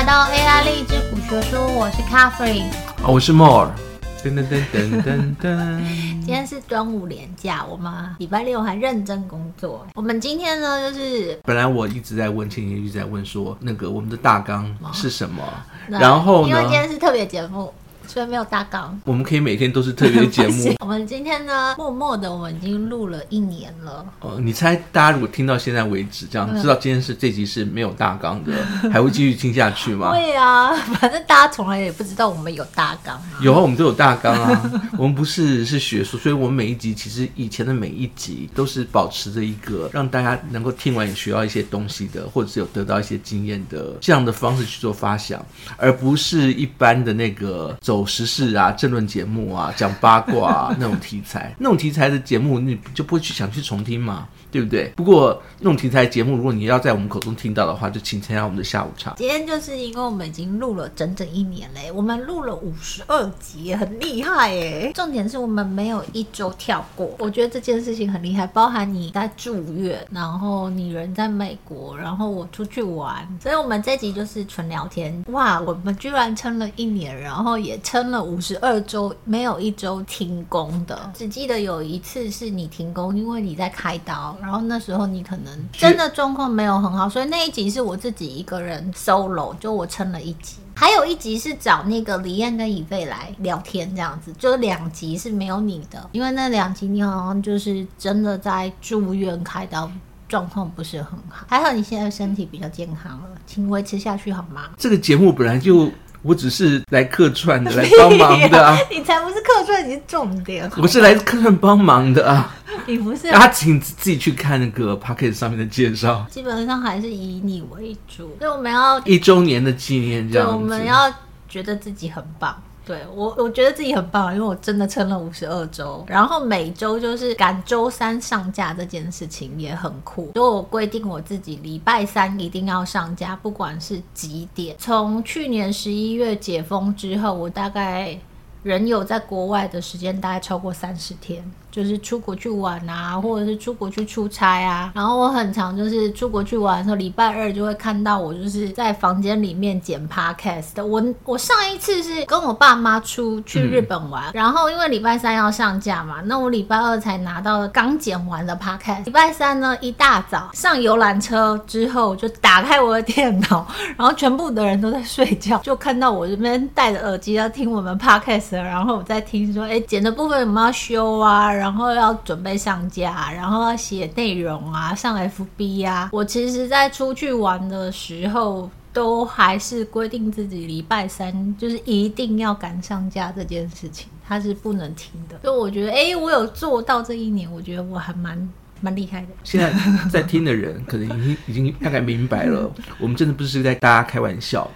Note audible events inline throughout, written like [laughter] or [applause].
来到 AI 励志古学说，我是 Catherine，哦，我是 More。噔噔噔噔噔噔。[laughs] 今天是端午连假，我们礼拜六还认真工作。我们今天呢，就是本来我一直在问，倩倩一直在问说，那个我们的大纲是什么？然后呢，因为今天是特别节目。所以没有大纲，我们可以每天都是特别节目。[laughs] 我们今天呢，默默的，我们已经录了一年了。哦，你猜，大家如果听到现在为止，这样知道今天是这集是没有大纲的，[laughs] 还会继续听下去吗？会啊，[laughs] 反正大家从来也不知道我们有大纲啊。有啊，我们都有大纲啊。我们不是是学术，所以我们每一集其实以前的每一集都是保持着一个让大家能够听完也学到一些东西的，或者是有得到一些经验的这样的方式去做发想，而不是一般的那个走时事啊。政论节目啊，讲八卦啊，那种题材，那种题材的节目，你就不会去想去重听嘛，对不对？不过那种题材节目，如果你要在我们口中听到的话，就请参加我们的下午茶。今天就是因为我们已经录了整整一年嘞，我们录了五十二集，很厉害耶。重点是我们没有一周跳过，我觉得这件事情很厉害。包含你在住院，然后你人在美国，然后我出去玩，所以我们这集就是纯聊天。哇，我们居然撑了一年，然后也撑了五十二。周没有一周停工的，只记得有一次是你停工，因为你在开刀，然后那时候你可能真的状况没有很好，所以那一集是我自己一个人 solo，就我撑了一集。还有一集是找那个李燕跟以飞来聊天，这样子，就两集是没有你的，因为那两集你好像就是真的在住院开刀，状况不是很好。还好你现在身体比较健康了，请维持下去好吗？这个节目本来就。我只是来客串的，[laughs] 来帮忙的啊！你才不是客串，你是重点。我是来客串帮忙的啊！你不是？大家请自己去看那个 Podcast 上面的介绍。基本上还是以你为主，所以我们要一周年的纪念这样子。我们要觉得自己很棒。对我，我觉得自己很棒，因为我真的撑了五十二周，然后每周就是赶周三上架这件事情也很酷。就我规定我自己礼拜三一定要上架，不管是几点。从去年十一月解封之后，我大概人有在国外的时间大概超过三十天。就是出国去玩啊，或者是出国去出差啊。然后我很常就是出国去玩的时候，礼拜二就会看到我就是在房间里面剪 podcast。我我上一次是跟我爸妈出去日本玩，嗯、然后因为礼拜三要上架嘛，那我礼拜二才拿到刚剪完的 podcast。礼拜三呢，一大早上游览车之后，就打开我的电脑，然后全部的人都在睡觉，就看到我这边戴着耳机要听我们 podcast，然后我在听说，哎，剪的部分有没有要修啊？然后要准备上架，然后要写内容啊，上 FB 啊。我其实，在出去玩的时候，都还是规定自己礼拜三就是一定要赶上架这件事情，它是不能停的。所以我觉得，哎，我有做到这一年，我觉得我还蛮。蛮厉害的。现在在听的人可能已经已经大概明白了，[laughs] 我们真的不是在大家开玩笑。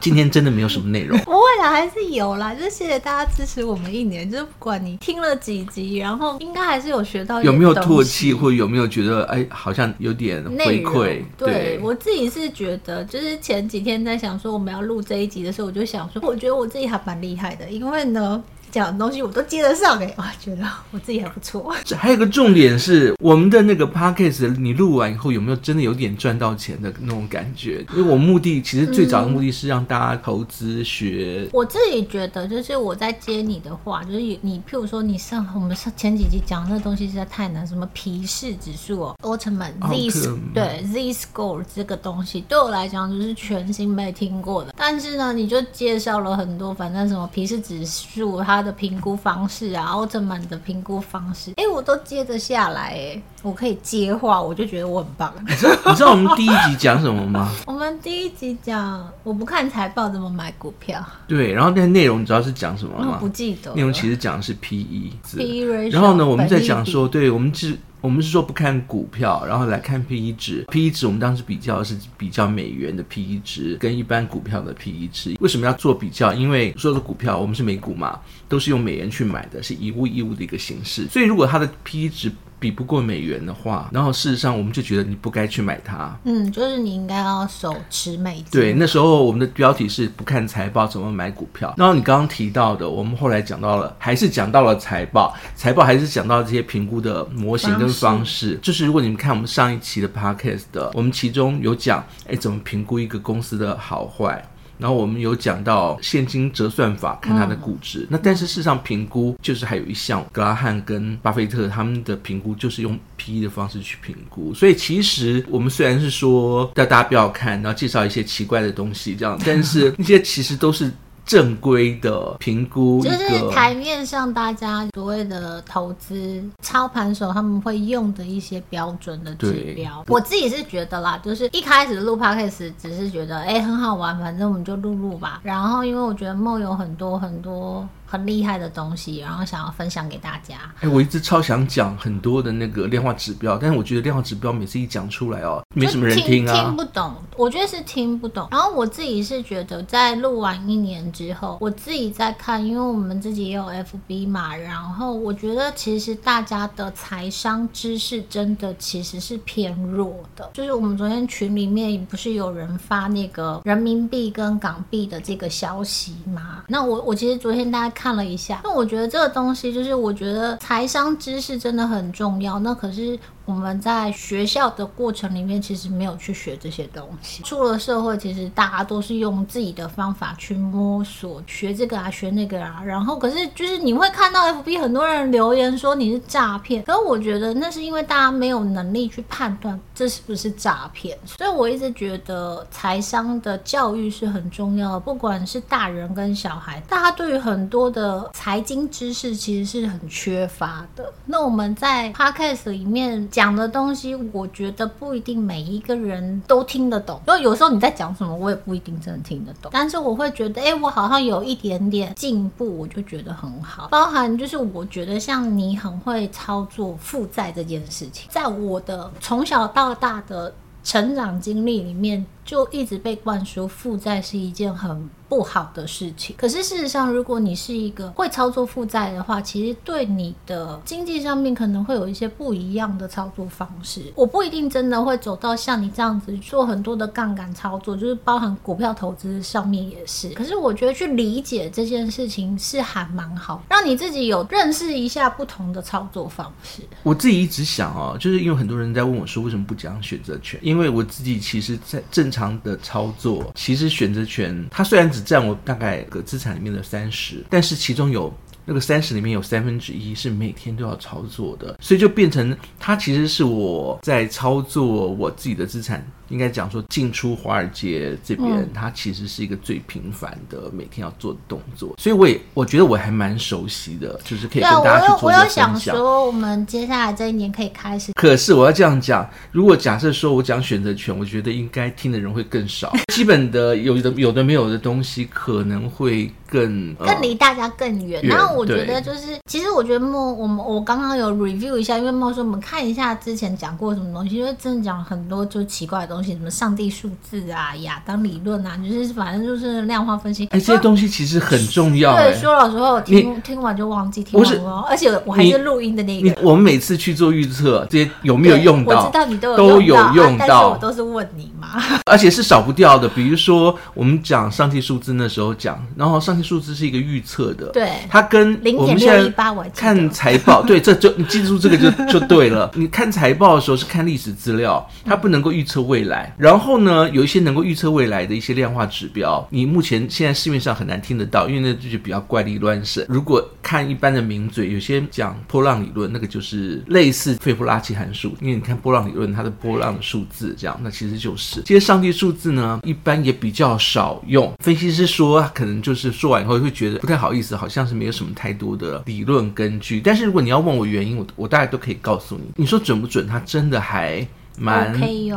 今天真的没有什么内容。不会啦，还是有啦。就是谢谢大家支持我们一年。就是不管你听了几集，然后应该还是有学到。有没有唾弃，或有没有觉得哎，好像有点回馈？对，对我自己是觉得，就是前几天在想说我们要录这一集的时候，我就想说，我觉得我自己还蛮厉害的，因为呢。讲的东西我都接得上哎，我觉得我自己还不错。这还有个重点是，我们的那个 podcast 你录完以后有没有真的有点赚到钱的那种感觉？因为我目的其实最早的目的是让大家投资学、嗯。我自己觉得，就是我在接你的话，就是你譬如说你上我们上前几集讲那东西实在太难，什么皮氏指数哦，奥特曼 Z 对 Z score 这个东西对我来讲就是全新没听过的。但是呢，你就介绍了很多，反正什么皮氏指数它。它的评估方式啊，奥特曼的评估方式，哎，我都接得下来，哎，我可以接话，我就觉得我很棒。你知道你知道我们第一集讲什么吗？[laughs] 我们第一集讲我不看财报怎么买股票。对，然后那内容你知道是讲什么吗？我不记得。内容其实讲的是 PE 字。PE 然后呢，我们在讲说，对我们是。我们是说不看股票，然后来看 PE 值。PE 值我们当时比较是比较美元的 PE 值跟一般股票的 PE 值。为什么要做比较？因为所有的股票我们是美股嘛，都是用美元去买的，是以物易物的一个形式。所以如果它的 PE 值比不过美元的话，然后事实上我们就觉得你不该去买它。嗯，就是你应该要手持美金。对，那时候我们的标题是不看财报怎么买股票。然后你刚刚提到的，我们后来讲到了，还是讲到了财报，财报还是讲到这些评估的模型跟方式。方式就是如果你们看我们上一期的 podcast 的，我们其中有讲，哎，怎么评估一个公司的好坏。然后我们有讲到现金折算法，看它的估值。嗯、那但是事实上评估就是还有一项，格拉汉跟巴菲特他们的评估就是用 PE 的方式去评估。所以其实我们虽然是说叫大家不要看，然后介绍一些奇怪的东西这样，但是 [laughs] 那些其实都是。正规的评估，就是台面上大家所谓的投资操盘手他们会用的一些标准的指标。我自己是觉得啦，就是一开始录 podcast 只是觉得哎、欸、很好玩，反正我们就录录吧。然后因为我觉得 Mo 有很多很多。很厉害的东西，然后想要分享给大家。哎，我一直超想讲很多的那个量化指标，但是我觉得量化指标每次一讲出来哦，没什么人听啊，听不懂。我觉得是听不懂。然后我自己是觉得，在录完一年之后，我自己在看，因为我们自己也有 FB 嘛，然后我觉得其实大家的财商知识真的其实是偏弱的。就是我们昨天群里面不是有人发那个人民币跟港币的这个消息吗？那我我其实昨天大家。看了一下，那我觉得这个东西就是，我觉得财商知识真的很重要。那可是。我们在学校的过程里面，其实没有去学这些东西。出了社会，其实大家都是用自己的方法去摸索，学这个啊，学那个啊。然后，可是就是你会看到 FB 很多人留言说你是诈骗，可是我觉得那是因为大家没有能力去判断这是不是诈骗。所以我一直觉得财商的教育是很重要的，不管是大人跟小孩，大家对于很多的财经知识其实是很缺乏的。那我们在 Podcast 里面。讲的东西，我觉得不一定每一个人都听得懂。因为有时候你在讲什么，我也不一定真的听得懂。但是我会觉得，哎，我好像有一点点进步，我就觉得很好。包含就是我觉得像你很会操作负债这件事情，在我的从小到大的成长经历里面，就一直被灌输负债是一件很不好的事情。可是事实上，如果你是一个会操作负债的话，其实对你的经济上面可能会有一些不一样的操作方式。我不一定真的会走到像你这样子做很多的杠杆操作，就是包含股票投资上面也是。可是我觉得去理解这件事情是还蛮好，让你自己有认识一下不同的操作方式。我自己一直想哦，就是因为很多人在问我说，为什么不讲选择权？因为我自己其实在正常。常的操作，其实选择权它虽然只占我大概个资产里面的三十，但是其中有那个三十里面有三分之一是每天都要操作的，所以就变成它其实是我在操作我自己的资产。应该讲说，进出华尔街这边，嗯、它其实是一个最频繁的每天要做的动作，所以我也我觉得我还蛮熟悉的，就是可以跟大家去做一些分享。我有，想说，我们接下来这一年可以开始。可是我要这样讲，如果假设说我讲选择权，我觉得应该听的人会更少。[laughs] 基本的有的有的没有的东西可能会更更离大家更远。然后我觉得就是，其实我觉得 Mo，我们我刚刚有 review 一下，因为 Mo 说我们看一下之前讲过什么东西，因为真的讲很多就奇怪的东西。东西什么上帝数字啊、亚当理论啊，就是反正就是量化分析。哎，这些东西其实很重要。对，说老实话，我听听完就忘记听完了。而且我还是录音的那个。我们每次去做预测，这些有没有用到？我知道你都有都有用到，但是我都是问你嘛。[laughs] 而且是少不掉的。比如说，我们讲上帝数字那时候讲，然后上帝数字是一个预测的，对，它跟我们现在看财报，对，这就你记住这个就就对了。你看财报的时候是看历史资料，它不能够预测未来。来然后呢，有一些能够预测未来的一些量化指标，你目前现在市面上很难听得到，因为那就比较怪力乱神。如果看一般的名嘴，有些讲波浪理论，那个就是类似费波拉契函数，因为你看波浪理论它的波浪的数字这样，那其实就是这些上帝数字呢，一般也比较少用。分析师说，可能就是说完以后会觉得不太好意思，好像是没有什么太多的理论根据。但是如果你要问我原因，我我大概都可以告诉你。你说准不准？它真的还。蛮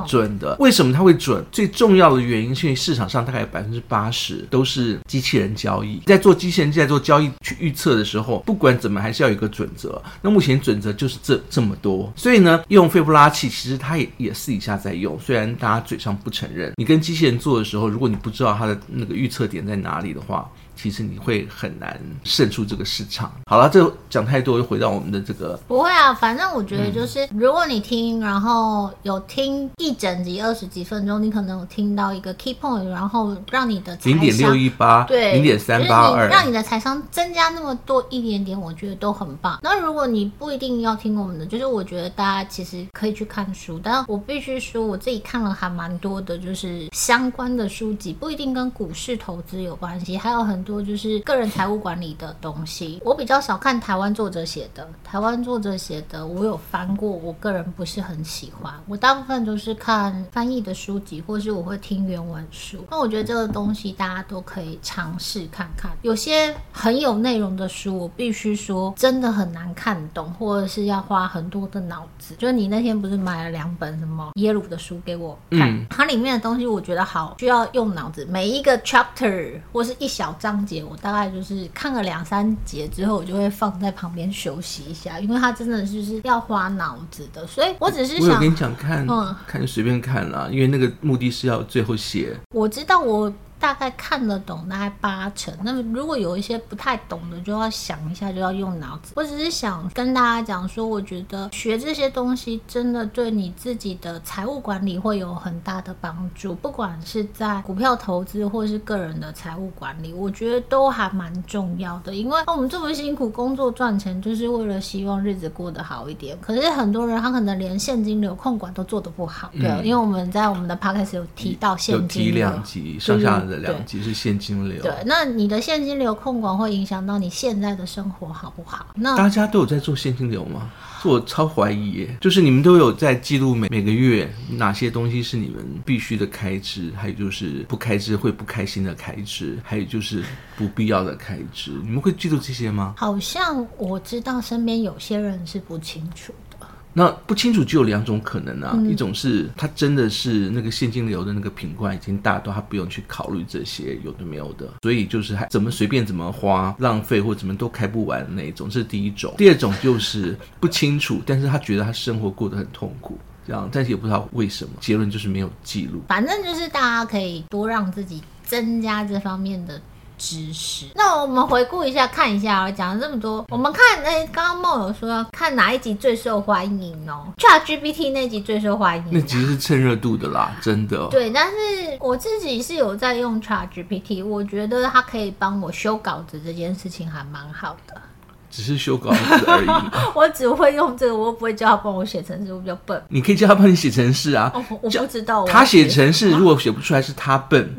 准的，为什么它会准？最重要的原因是因为市场上大概有百分之八十都是机器人交易，在做机器人在做交易去预测的时候，不管怎么还是要有一个准则。那目前准则就是这这么多，所以呢，用费布拉契其实它也也私底下在用，虽然大家嘴上不承认。你跟机器人做的时候，如果你不知道它的那个预测点在哪里的话。其实你会很难胜出这个市场。好了，这讲太多，又回到我们的这个。不会啊，反正我觉得就是，嗯、如果你听，然后有听一整集二十几分钟，你可能有听到一个 key point，然后让你的零点六一八，对，零点三八二，让你的财商增加那么多一点点，我觉得都很棒。那如果你不一定要听我们的，就是我觉得大家其实可以去看书，但我必须说，我自己看了还蛮多的，就是相关的书籍，不一定跟股市投资有关系，还有很多就是个人财务管理的东西。我比较少看台湾作者写的，台湾作者写的我有翻过，我个人不是很喜欢。我大部分都是看翻译的书籍，或是我会听原文书。那我觉得这个东西大家都可以尝试看看。有些很有内容的书，我必须说真的很难看懂，或者是要花很多的脑子。就是你那天不是买了两本什么耶鲁的书给我看，嗯、它里面的东西我觉得好需要用脑子。每一个 chapter 或是一小章节，我大概就是看了两三节之后，我就会放在旁边休息一下，因为它真的就是要花脑子的。所以我只是想，我有跟你讲看，嗯，看就随便看啦，因为那个目的是要最后写。我知道我。大概看得懂大概八成，那么如果有一些不太懂的，就要想一下，就要用脑子。我只是想跟大家讲说，我觉得学这些东西真的对你自己的财务管理会有很大的帮助，不管是在股票投资或是个人的财务管理，我觉得都还蛮重要的。因为我们这么辛苦工作赚钱，就是为了希望日子过得好一点。可是很多人他可能连现金流控管都做得不好，对，因为我们在我们的 podcast 有提到现金流，上下。两级是现金流，对，那你的现金流控管会影响到你现在的生活好不好？那大家都有在做现金流吗？这我超怀疑耶，就是你们都有在记录每每个月哪些东西是你们必须的开支，还有就是不开支会不开心的开支，还有就是不必要的开支，你们会记录这些吗？好像我知道身边有些人是不清楚。那不清楚就有两种可能啊，嗯、一种是他真的是那个现金流的那个品罐已经大到他不用去考虑这些有的没有的，所以就是还怎么随便怎么花，浪费或怎么都开不完那一种，这是第一种。第二种就是不清楚，但是他觉得他生活过得很痛苦，这样，但是也不知道为什么。结论就是没有记录。反正就是大家可以多让自己增加这方面的。知识。那我们回顾一下，看一下，啊讲了这么多，我们看，哎，刚刚梦有说要看哪一集最受欢迎哦？ChatGPT 那集最受欢迎，那集是蹭热度的啦，真的。对，但是我自己是有在用 ChatGPT，我觉得它可以帮我修稿子，这件事情还蛮好的。只是修稿子而已。[laughs] 我只会用这个，我不会叫他帮我写程式，我比较笨。你可以叫他帮你写程式啊。哦，我不知道。他写程式，如果写不出来是他笨。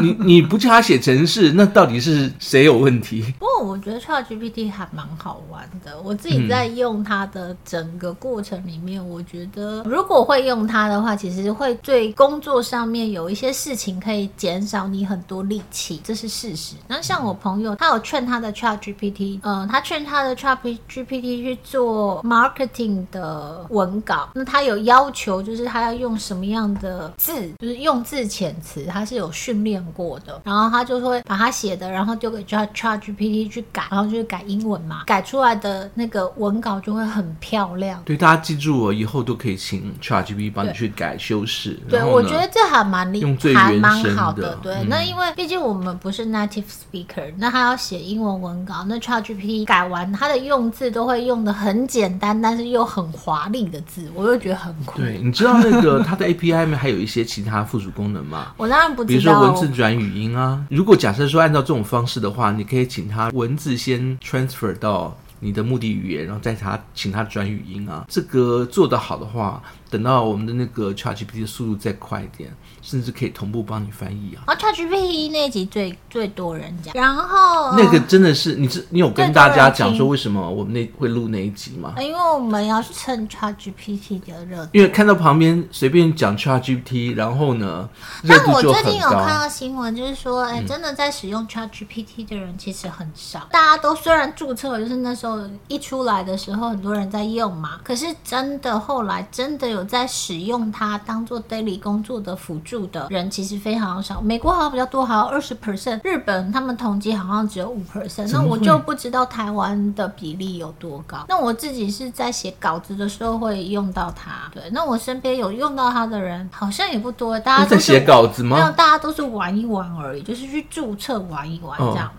你你不叫他写程式，那到底是谁有问题？[laughs] 不过我觉得 ChatGPT 还蛮好玩的。我自己在用它的整个过程里面，嗯、我觉得如果会用它的话，其实会对工作上面有一些事情可以减少你很多力气，这是事实。那像我朋友，他有劝他的 ChatGPT，嗯，他劝他。他的 ChatGPT 去做 marketing 的文稿，那他有要求，就是他要用什么样的字，就是用字遣词，他是有训练过的。然后他就会把他写的，然后丢给 ChatGPT 去改，然后就是改英文嘛，改出来的那个文稿就会很漂亮。对，大家记住哦，以后都可以请 ChatGPT 帮你去改修饰。对，我觉得这还蛮厉害，用最原还蛮好的。对，嗯、那因为毕竟我们不是 native speaker，那他要写英文文稿，那 ChatGPT 改完。它的用字都会用的很简单，但是又很华丽的字，我就觉得很酷。对，你知道那个它的 API 里面还有一些其他附属功能吗？[laughs] 我当然不知道。比如说文字转语音啊，如果假设说按照这种方式的话，你可以请它文字先 transfer 到你的目的语言，然后再它请它转语音啊。这个做得好的话。等到我们的那个 ChatGPT 的速度再快一点，甚至可以同步帮你翻译啊！啊，ChatGPT 那集最最多人讲，然后那个真的是你知你有跟大家讲说为什么我们那会录那一集吗？因为我们要趁 ChatGPT 的热度，因为看到旁边随便讲 ChatGPT，然后呢。但我最近有看到新闻，就是说，哎、欸，真的在使用 ChatGPT 的人其实很少。嗯、大家都虽然注册，就是那时候一出来的时候，很多人在用嘛，可是真的后来真的有。在使用它当做 daily 工作的辅助的人其实非常少，美国好像比较多，好像二十 percent，日本他们统计好像只有五 percent，那我就不知道台湾的比例有多高。那我自己是在写稿子的时候会用到它，对，那我身边有用到它的人好像也不多，大家都在写稿子吗？没有，大家都是玩一玩而已，就是去注册玩一玩这样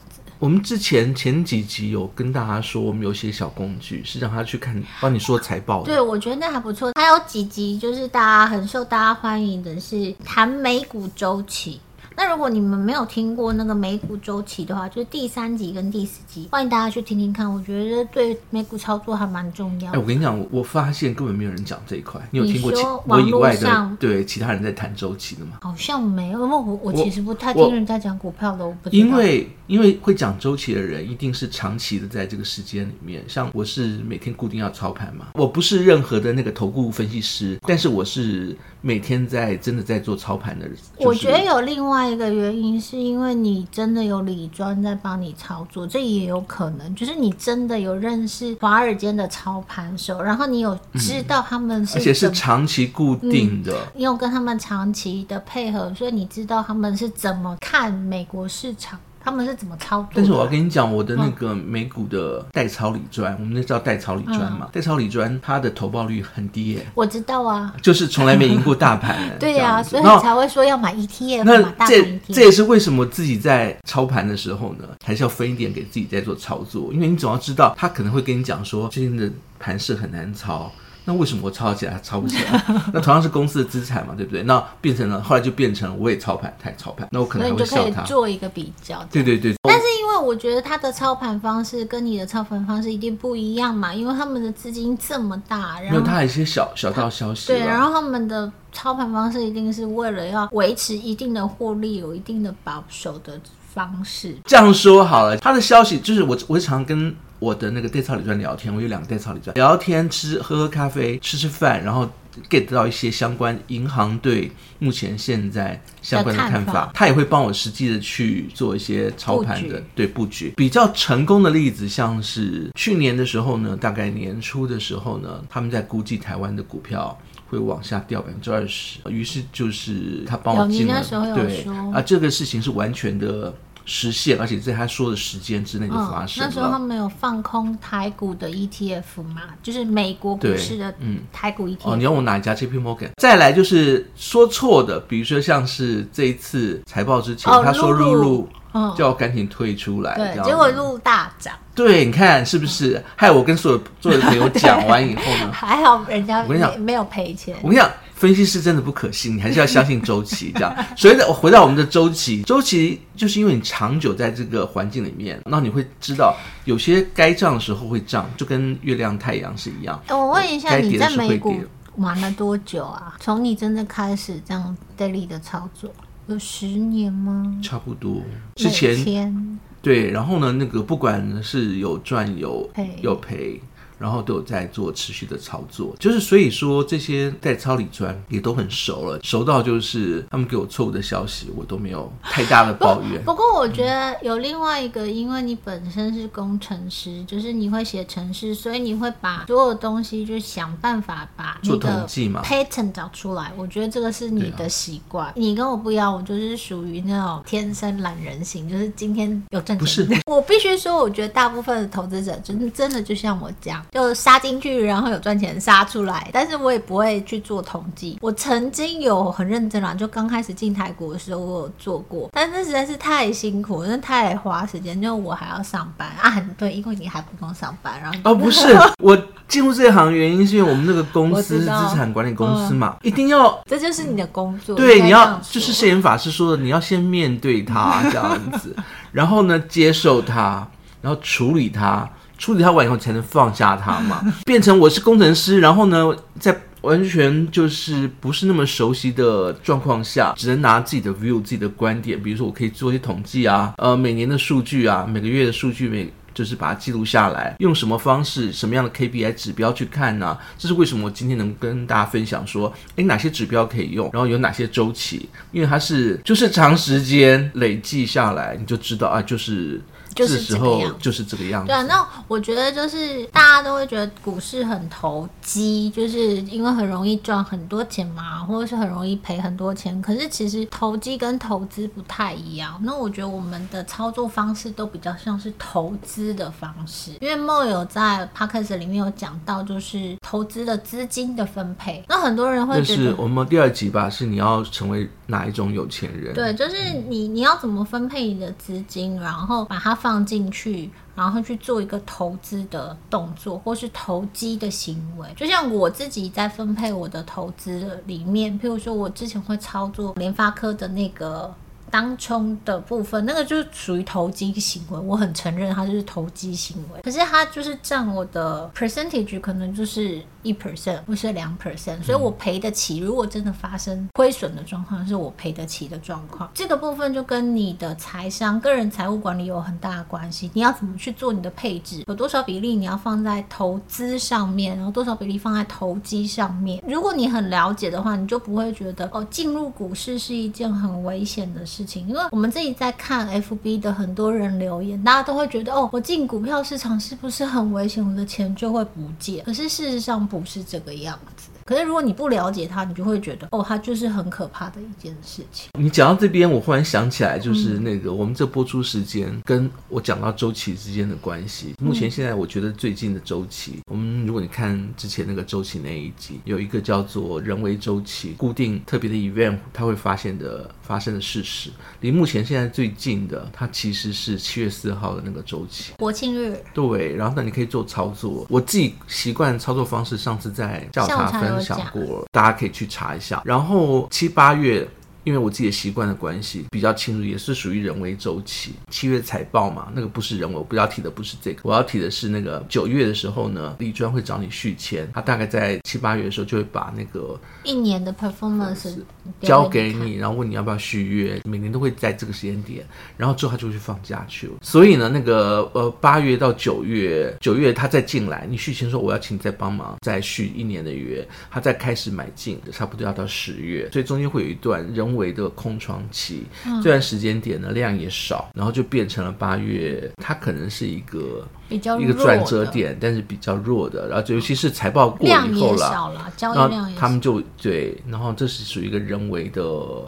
我们之前前几集有跟大家说，我们有些小工具是让他去看，帮你说财报的。对，我觉得那还不错。还有几集就是大家很受大家欢迎的是谈美股周期。那如果你们没有听过那个美股周期的话，就是第三集跟第四集，欢迎大家去听听看。我觉得对美股操作还蛮重要的。哎，我跟你讲，我我发现根本没有人讲这一块。你有听过其我以外的对其他人在谈周期的吗？好像没有，因为我我其实不太听人家讲股票的，我不知道。因为因为会讲周期的人，一定是长期的在这个时间里面。像我是每天固定要操盘嘛，我不是任何的那个投顾分析师，但是我是每天在真的在做操盘的人。我觉得有另外一个原因，是因为你真的有理专在帮你操作，这也有可能，就是你真的有认识华尔街的操盘手，然后你有知道他们是、嗯，而且是长期固定的、嗯，你有跟他们长期的配合，所以你知道他们是怎么看美国市场。他们是怎么操作？但是我要跟你讲，我的那个美股的代抄理专，嗯、我们那叫代抄理专嘛。嗯、代抄理专它的投报率很低耶。我知道啊，就是从来没赢过大盘。[laughs] 对呀、啊，所以你才会说要买 ETF。那这这也是为什么自己在操盘的时候呢，还是要分一点给自己在做操作，因为你总要知道，他可能会跟你讲说，最近的盘势很难操。那为什么我抄起来还操不起来？[laughs] 那同样是公司的资产嘛，对不对？那变成了后来就变成我也操盘，他也操盘，那我可能还会笑他。你就可以做一个比较。对对对。但是因为我觉得他的操盘方式跟你的操盘方式一定不一样嘛，因为他们的资金这么大，然后他有一些小小道消息。对，然后他们的操盘方式一定是为了要维持一定的获利，有一定的保守的方式。这样说好了，他的消息就是我我常跟。我的那个代操理专聊天，我有两个代操理专聊天，吃喝喝咖啡，吃吃饭，然后 get 到一些相关银行对目前现在相关的看法，他也会帮我实际的去做一些操盘的布对布局。比较成功的例子，像是去年的时候呢，大概年初的时候呢，他们在估计台湾的股票会往下掉百分之二十，于是就是他帮我进了，对啊，这个事情是完全的。实现，而且在他说的时间之内就发生了。嗯。那时候他们有放空台股的 ETF 嘛？就是美国股市的嗯台股 ETF。哦，你要我哪一家？JP Morgan。再来就是说错的，比如说像是这一次财报之前，哦、他说露露叫我赶紧退出来，对，结果露露大涨。对，你看是不是？害我跟所有所有的朋友讲完以后呢，[laughs] 还好人家我跟你讲没有赔钱。我跟你讲。分析师真的不可信，你还是要相信周期这样。[laughs] 所以，我回到我们的周期，周期就是因为你长久在这个环境里面，那你会知道有些该涨的时候会涨，就跟月亮、太阳是一样。我问一下，你在美股玩了多久啊？从你真的开始这样 daily 的操作，有十年吗？差不多。之前天对，然后呢，那个不管是有赚有赔有赔。然后都有在做持续的操作，就是所以说这些代操理专也都很熟了，熟到就是他们给我错误的消息，我都没有太大的抱怨。不，不过我觉得有另外一个，因为你本身是工程师，就是你会写程式，所以你会把所有东西就想办法把做统计嘛 pattern 找出来。我觉得这个是你的习惯。啊、你跟我不一样，我就是属于那种天生懒人型，就是今天有挣钱。不是，我必须说，我觉得大部分的投资者真的真的就像我这样。就杀进去，然后有赚钱杀出来，但是我也不会去做统计。我曾经有很认真啦，就刚开始进台股的时候，我有做过，但是实在是太辛苦，那太花时间，就我还要上班啊。对，因为你还不用上班，然后哦，不是，[laughs] 我进入这一行原因是因为我们那个公司资产管理公司嘛，嗯、一定要，这就是你的工作。对，你要就是摄影法师说的，你要先面对它这样子，然后呢，接受它，然后处理它。处理它完以后才能放下它嘛，[laughs] 变成我是工程师，然后呢，在完全就是不是那么熟悉的状况下，只能拿自己的 view、自己的观点，比如说我可以做一些统计啊，呃，每年的数据啊，每个月的数据，每就是把它记录下来，用什么方式、什么样的 KPI 指标去看呢？这是为什么我今天能跟大家分享说，诶，哪些指标可以用，然后有哪些周期，因为它是就是长时间累计下来，你就知道啊，就是。就是这个样，就是这个样子。对啊，那我觉得就是大家都会觉得股市很投机，就是因为很容易赚很多钱嘛，或者是很容易赔很多钱。可是其实投机跟投资不太一样。那我觉得我们的操作方式都比较像是投资的方式，因为 Mo 有在 Podcast 里面有讲到，就是投资的资金的分配。那很多人会觉得，是我们第二集吧，是你要成为哪一种有钱人？对，就是你你要怎么分配你的资金，然后把它放进去。然后去做一个投资的动作，或是投机的行为。就像我自己在分配我的投资的里面，譬如说我之前会操作联发科的那个当冲的部分，那个就是属于投机行为。我很承认它就是投机行为，可是它就是占我的 percentage 可能就是。一 percent 或是两 percent，所以我赔得起。如果真的发生亏损的状况，是我赔得起的状况。这个部分就跟你的财商、个人财务管理有很大的关系。你要怎么去做你的配置？有多少比例你要放在投资上面，然后多少比例放在投机上面？如果你很了解的话，你就不会觉得哦，进入股市是一件很危险的事情。因为我们自己在看 FB 的很多人留言，大家都会觉得哦，我进股票市场是不是很危险？我的钱就会不见。可是事实上不不是这个样子。可是如果你不了解它，你就会觉得哦，它就是很可怕的一件事情。你讲到这边，我忽然想起来，就是那个我们这播出时间跟我讲到周期之间的关系。目前现在我觉得最近的周期，我们如果你看之前那个周期那一集，有一个叫做人为周期，固定特别的 event，它会发现的发生的事实。离目前现在最近的，它其实是七月四号的那个周期，国庆日。对，然后那你可以做操作。我自己习惯操作方式，上次在教茶分。想过，大家可以去查一下。然后七八月。因为我自己的习惯的关系，比较清楚，也是属于人为周期。七月财报嘛，那个不是人为，我不要提的不是这个，我要提的是那个九月的时候呢，李专会找你续签，他大概在七八月的时候就会把那个一年的 performance 交给你，然后问你要不要续约，每年都会在这个时间点，然后之后他就会去放假去了。所以呢，那个呃八月到九月，九月他再进来，你续签说我要请你再帮忙再续一年的约，他再开始买进，差不多要到十月，所以中间会有一段人。为的空窗期，这段时间点呢，量也少，然后就变成了八月，它可能是一个。比较一个转折点，但是比较弱的，然后尤其是财报过以后了，交易量也，他们就对，然后这是属于一个人为的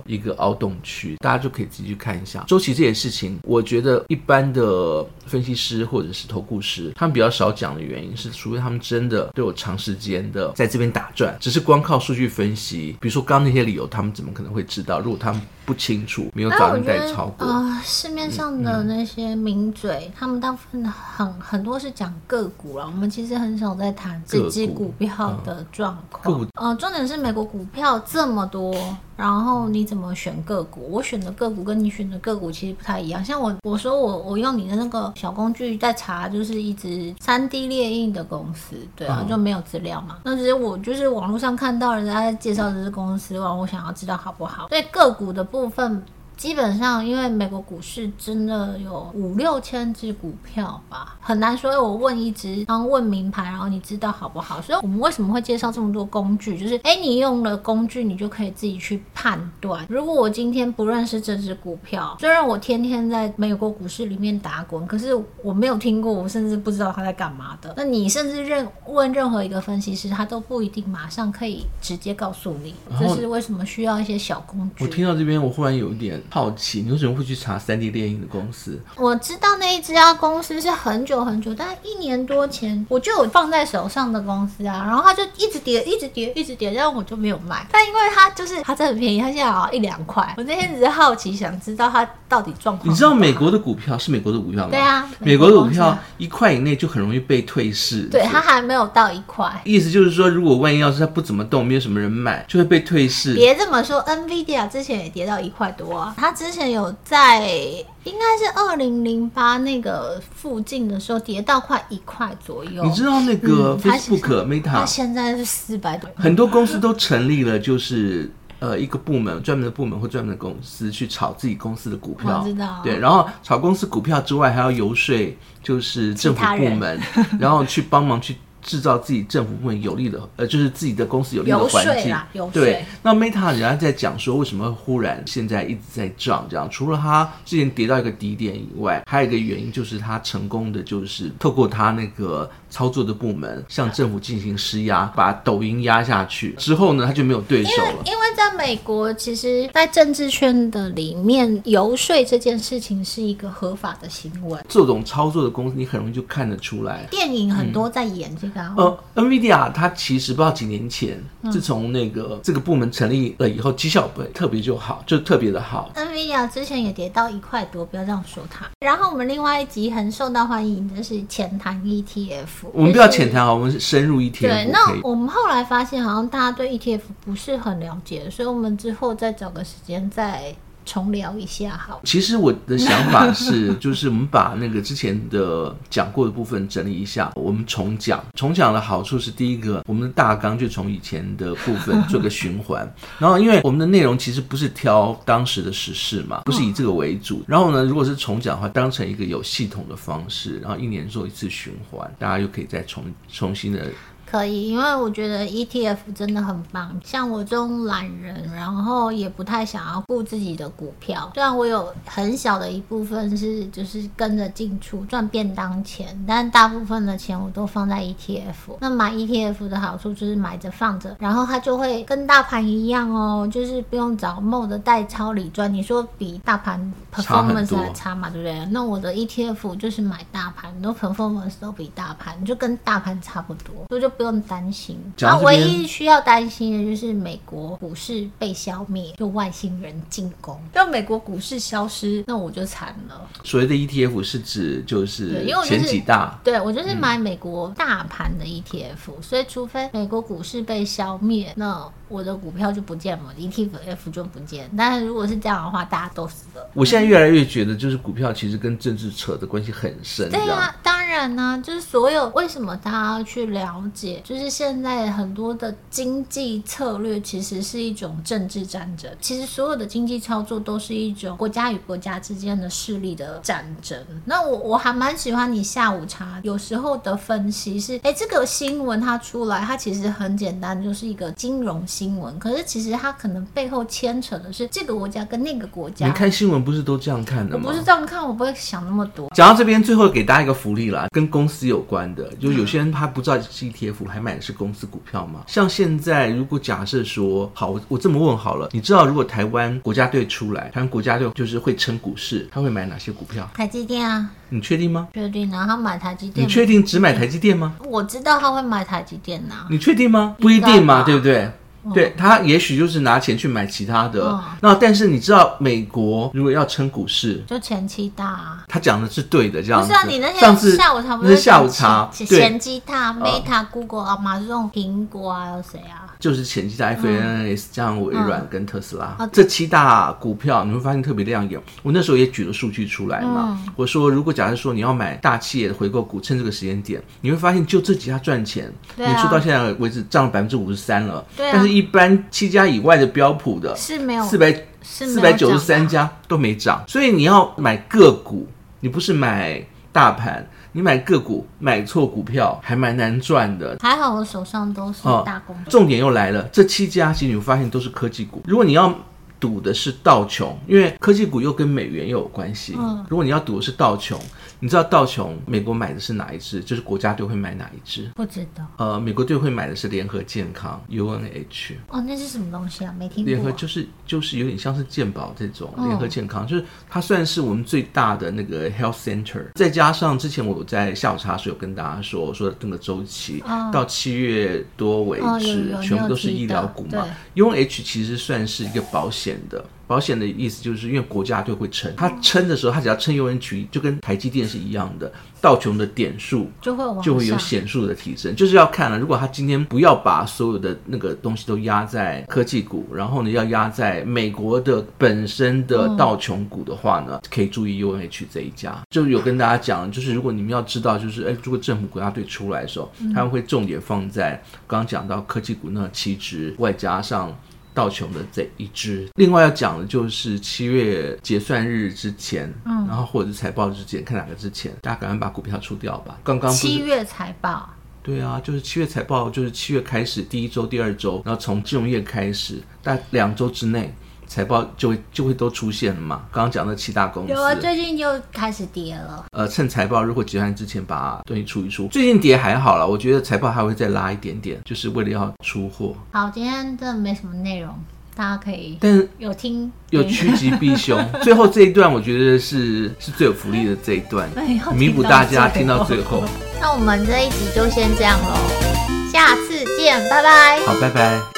一个凹洞区，大家就可以自己去看一下周期这件事情。我觉得一般的分析师或者是投顾师，他们比较少讲的原因是，除非他们真的都有长时间的在这边打转，只是光靠数据分析，比如说刚刚那些理由，他们怎么可能会知道？如果他们不清楚，没有找人代操过啊、呃，市面上的那些名嘴，嗯、他们大部分很。很多是讲个股了，我们其实很少在谈自己股票的状况。嗯、呃，重点是美国股票这么多，然后你怎么选个股？我选的个股跟你选的个股其实不太一样。像我，我说我我用你的那个小工具在查，就是一只三 D 列印的公司，对啊，就没有资料嘛。那只是我就是网络上看到人家在介绍这只公司，我想要知道好不好。所以个股的部分。基本上，因为美国股市真的有五六千只股票吧，很难说。我问一只，然后问名牌，然后你知道好不好？所以我们为什么会介绍这么多工具？就是，哎，你用了工具，你就可以自己去判断。如果我今天不认识这只股票，虽然我天天在美国股市里面打滚，可是我没有听过，我甚至不知道他在干嘛的。那你甚至认问任何一个分析师，他都不一定马上可以直接告诉你。这是为什么需要一些小工具？我听到这边，我忽然有一点。好奇，你为什么会去查三 D 猎鹰的公司？我知道那一家公司是很久很久，大概一年多前我就有放在手上的公司啊，然后它就一直跌，一直跌，一直跌，然后我就没有卖。但因为它就是它真的很便宜，它现在好像一两块。我那天只是好奇，想知道它到底状况。你知道美国的股票是美国的股票吗？对啊，美国的股票一块以内就很容易被退市。对，它还没有到一块。意思就是说，如果万一要是它不怎么动，没有什么人买，就会被退市。别这么说，NVIDIA 之前也跌到一块多啊，它之前有。在应该是二零零八那个附近的时候，跌到快一块左右。你知道那个 Facebook、嗯、Meta，它现在是四百多。很多公司都成立了，就是呃一个部门，专门的部门或专门的公司去炒自己公司的股票。我知道。对，然后炒公司股票之外，还要游说，就是政府部门，然后去帮忙去。制造自己政府部门有利的，呃，就是自己的公司有利的环境。对，那 Meta 人家在讲说，为什么忽然现在一直在涨？这样，除了它之前跌到一个低点以外，还有一个原因就是它成功的就是透过它那个操作的部门向政府进行施压，把抖音压下去之后呢，他就没有对手了。因为，在美国，其实，在政治圈的里面，游说这件事情是一个合法的行为。这种操作的公司，你很容易就看得出来。电影很多在演这个、啊。呃，NVIDIA 它其实不知道几年前，嗯、自从那个这个部门成立了以后，绩效不特别就好，就特别的好。NVIDIA 之前也跌到一块多，不要这样说它。然后我们另外一集很受到欢迎的是前谈 ETF。我们不要浅谈啊，我们是深入 ETF。对，那我们后来发现，好像大家对 ETF 不是很了解，所以我们之后再找个时间再重聊一下好。其实我的想法是，[laughs] 就是我们把那个之前的讲过的部分整理一下，我们重讲。重讲的好处是，第一个，我们的大纲就从以前的部分 [laughs] 做个循环。然后，因为我们的内容其实不是挑当时的时事嘛，不是以这个为主。然后呢，如果是重讲的话，当成一个有系统的方式，然后一年做一次循环，大家又可以再重重新的。可以，因为我觉得 ETF 真的很棒。像我这种懒人，然后也不太想要顾自己的股票。虽然我有很小的一部分是就是跟着进出赚便当钱，但大部分的钱我都放在 ETF。那买 ETF 的好处就是买着放着，然后它就会跟大盘一样哦，就是不用找 mode 代抄里赚。你说比大盘 performance 还差嘛，对不对？那我的 ETF 就是买大盘，都 performance 都比大盘，就跟大盘差不多，所以就。不用担心，然后唯一需要担心的就是美国股市被消灭，就外星人进攻，就美国股市消失，那我就惨了。所谓的 ETF 是指就是前几大，对，我就是买美国大盘的 ETF，嗯，所以除非美国股市被消灭，那我的股票就不见了，ETF 就不见。但是如果是这样的话，大家都死了。我现在越来越觉得，就是股票其实跟政治扯的关系很深。对啊，当然呢，啊，就是所有为什么大家要去了解，就是现在很多的经济策略其实是一种政治战争。其实所有的经济操作都是一种国家与国家之间的势力的战争。那我我还蛮喜欢你下午茶有时候的分析是，哎，这个新闻它出来，它其实很简单，就是一个金融。新闻，可是其实它可能背后牵扯的是这个国家跟那个国家。你看新闻不是都这样看的吗？我不是这样看，我不会想那么多。讲到这边，最后给大家一个福利啦，跟公司有关的，就有些人他不知道是 ETF，还买的是公司股票嘛？像现在，如果假设说，好，我我这么问好了，你知道如果台湾国家队出来，台湾国家队就是会撑股市，他会买哪些股票？台积电啊。你确定吗？确定，然后他买台积电。你确定只买台积电吗？我知道他会买台积电呐、啊。你确定吗？不一定嘛，对不对？对，他也许就是拿钱去买其他的，哦、那但是你知道美国如果要撑股市，就前期大、啊。他讲的是对的，这样子。不是啊，你那天下午茶不是下午茶？前期大，Meta、Google 啊，马上苹果啊，有谁啊？就是前期的 FANS 加上微软跟特斯拉、嗯、这七大股票，你会发现特别亮眼。我那时候也举了数据出来嘛，嗯、我说如果假设说你要买大企业的回购股，趁这个时间点，你会发现就这几家赚钱。你说、啊、到现在为止涨了百分之五十三了，对、啊，但是一般七家以外的标普的是没有四百四百九十三家都没涨，所以你要买个股，你不是买大盘。你买个股买错股票还蛮难赚的，还好我手上都是大公重点又来了，这七家其实你会发现都是科技股。如果你要赌的是道琼，因为科技股又跟美元又有关系。嗯，如果你要赌的是道琼。你知道道琼美国买的是哪一支？就是国家队会买哪一支？不知道。呃，美国队会买的是联合健康 UNH。哦，那是什么东西啊？没听过。联合就是就是有点像是健保这种联合健康，哦、就是它算是我们最大的那个 health center。再加上之前我在下午茶时有跟大家说说那个周期，哦、到七月多为止，全部都是医疗股嘛。UNH 其实算是一个保险的。保险的意思就是因为国家队会撑，他撑的时候，他只要撑 UNH，就跟台积电是一样的，道琼的点数就会就会有显著的提升。就是要看了，如果他今天不要把所有的那个东西都压在科技股，然后呢要压在美国的本身的道琼股的话呢，可以注意 UNH 这一家。就有跟大家讲，就是如果你们要知道，就是哎，如果政府国家队出来的时候，他们会重点放在刚刚讲到科技股那七只，外加上。道琼的这一支，另外要讲的就是七月结算日之前，嗯，然后或者是财报之前，看哪个之前，大家赶快把股票出掉吧。刚刚七月财报，对啊，就是七月财报，就是七月开始第一周、第二周，然后从金融业开始，大概两周之内。财报就会就会都出现了嘛。刚刚讲的七大公司，有啊，最近又开始跌了。呃，趁财报如果结算之前把东西出一出，最近跌还好了，我觉得财报还会再拉一点点，就是为了要出货。好，今天真的没什么内容。大家可以，但是有听有趋吉避凶。[laughs] 最后这一段，我觉得是是最有福利的这一段，弥补大家听到最后。那我们这一集就先这样喽，下次见，拜拜。好，拜拜。